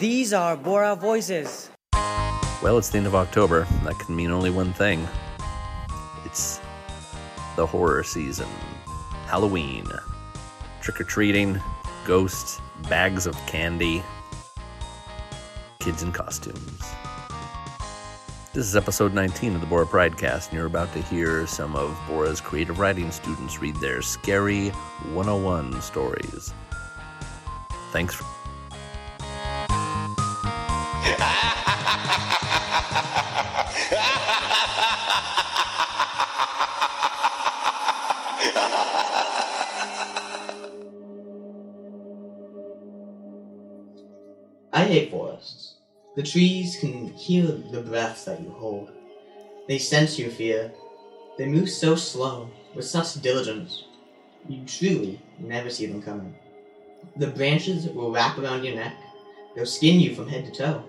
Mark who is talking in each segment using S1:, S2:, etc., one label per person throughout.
S1: These are Bora voices.
S2: Well, it's the end of October. That can mean only one thing it's the horror season. Halloween. Trick or treating, ghosts, bags of candy, kids in costumes. This is episode 19 of the Bora Pridecast, and you're about to hear some of Bora's creative writing students read their scary 101 stories. Thanks for.
S3: I hate forests. The trees can hear the breaths that you hold. They sense your fear. They move so slow, with such diligence. You truly never see them coming. The branches will wrap around your neck. They'll skin you from head to toe.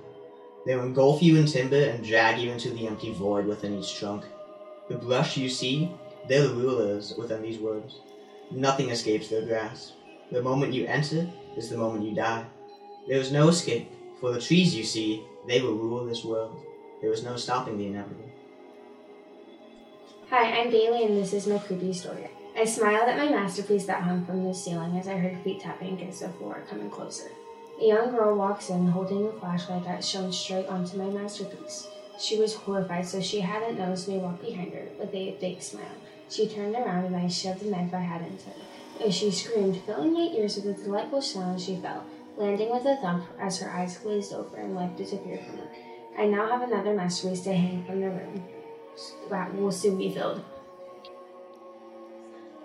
S3: They'll engulf you in timber and drag you into the empty void within each trunk. The brush you see, they're the rulers within these woods. Nothing escapes their grasp. The moment you enter is the moment you die. There is no escape, for the trees you see, they will rule this world. There is no stopping the inevitable.
S4: Hi, I'm Bailey, and this is my creepy story. I smiled at my masterpiece that hung from the ceiling as I heard feet tapping against the floor, coming closer. A young girl walks in holding a flashlight that shone straight onto my masterpiece. She was horrified, so she hadn't noticed me walk behind her. With a big smile, she turned around and I shoved the knife I had into her. As she screamed, filling my ears with a delightful sound, she fell, landing with a thump as her eyes glazed over and life disappeared from her. I now have another masterpiece to hang from the room that will soon be filled.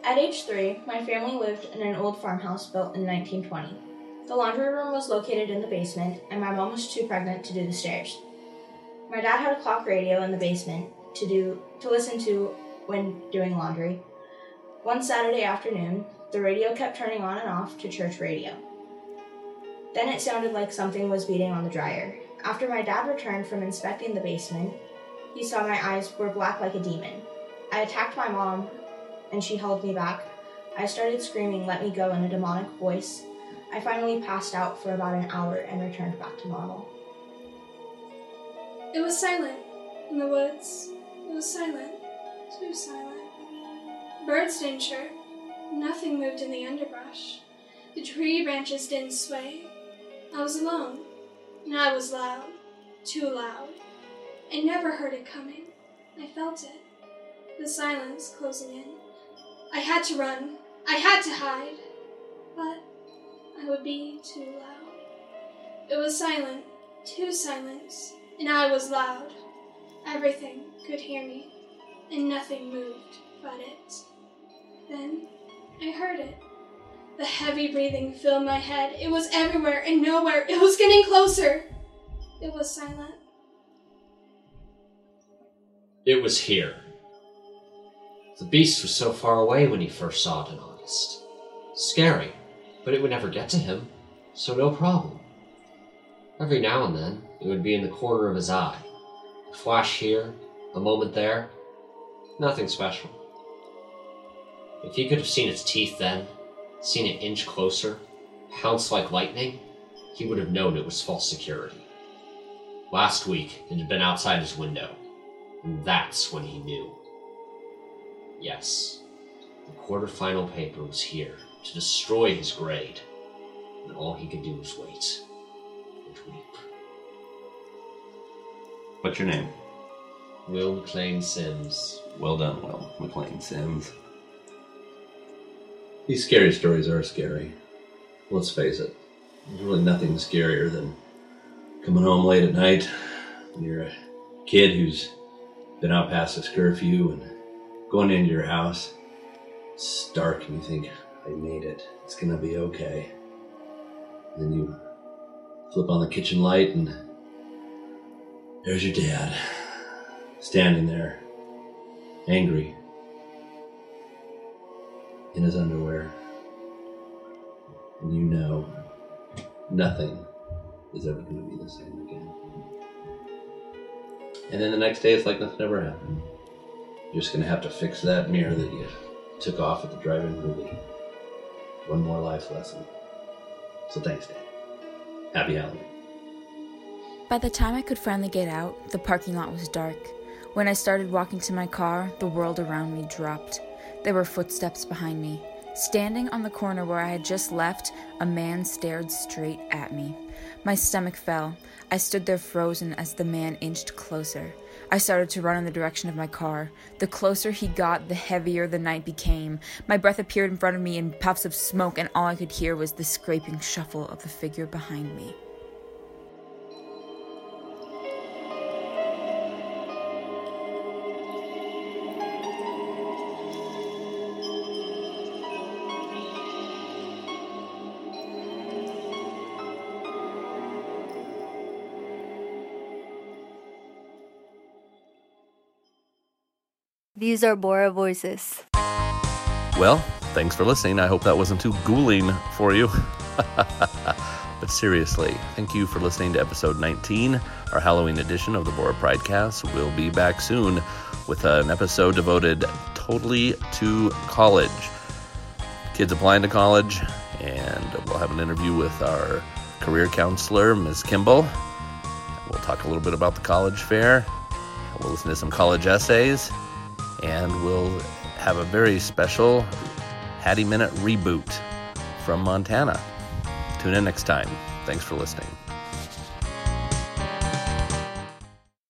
S5: At age three, my family lived in an old farmhouse built in 1920. The laundry room was located in the basement, and my mom was too pregnant to do the stairs. My dad had a clock radio in the basement to do to listen to when doing laundry. One Saturday afternoon, the radio kept turning on and off to church radio. Then it sounded like something was beating on the dryer. After my dad returned from inspecting the basement, he saw my eyes were black like a demon. I attacked my mom, and she held me back. I started screaming, Let me go, in a demonic voice. I finally passed out for about an hour and returned back to normal.
S6: It was silent in the woods. It was silent, too silent. Birds didn't chirp. Nothing moved in the underbrush. The tree branches didn't sway. I was alone, and I was loud, too loud. I never heard it coming. I felt it, the silence closing in. I had to run. I had to hide, but I would be too loud. It was silent, too silent, and I was loud. Everything could hear me, and nothing moved but it. Then I heard it. The heavy breathing filled my head. It was everywhere and nowhere. It was getting closer. It was silent.
S7: It was here. The beast was so far away when he first saw it in August. Scary, but it would never get to him, so no problem. Every now and then, it would be in the corner of his eye. A flash here, a moment there. Nothing special. If he could have seen its teeth then, seen it inch closer, pounce like lightning, he would have known it was false security. Last week, it had been outside his window, and that's when he knew. Yes, the quarterfinal paper was here to destroy his grade, and all he could do was wait and weep.
S2: What's your name?
S7: Will McLean Sims.
S2: Well done, Will. McLean Sims. These scary stories are scary. Let's face it. There's really nothing scarier than coming home late at night when you're a kid who's been out past this curfew and going into your house. It's dark and you think, I made it. It's gonna be okay. then you flip on the kitchen light and there's your dad standing there, angry, in his underwear. And you know nothing is ever going to be the same again. And then the next day, it's like nothing ever happened. You're just going to have to fix that mirror that you took off at the drive-in movie. One more life lesson. So thanks, Dad. Happy Halloween.
S8: By the time I could finally get out, the parking lot was dark. When I started walking to my car, the world around me dropped. There were footsteps behind me. Standing on the corner where I had just left, a man stared straight at me. My stomach fell. I stood there frozen as the man inched closer. I started to run in the direction of my car. The closer he got, the heavier the night became. My breath appeared in front of me in puffs of smoke, and all I could hear was the scraping shuffle of the figure behind me.
S9: These are Bora voices.
S2: Well, thanks for listening. I hope that wasn't too ghouling for you. but seriously, thank you for listening to episode 19, our Halloween edition of the Bora Pridecast. We'll be back soon with an episode devoted totally to college. Kids applying to college, and we'll have an interview with our career counselor, Ms. Kimball. We'll talk a little bit about the college fair. We'll listen to some college essays and we'll have a very special Hattie Minute reboot from Montana. Tune in next time. Thanks for listening.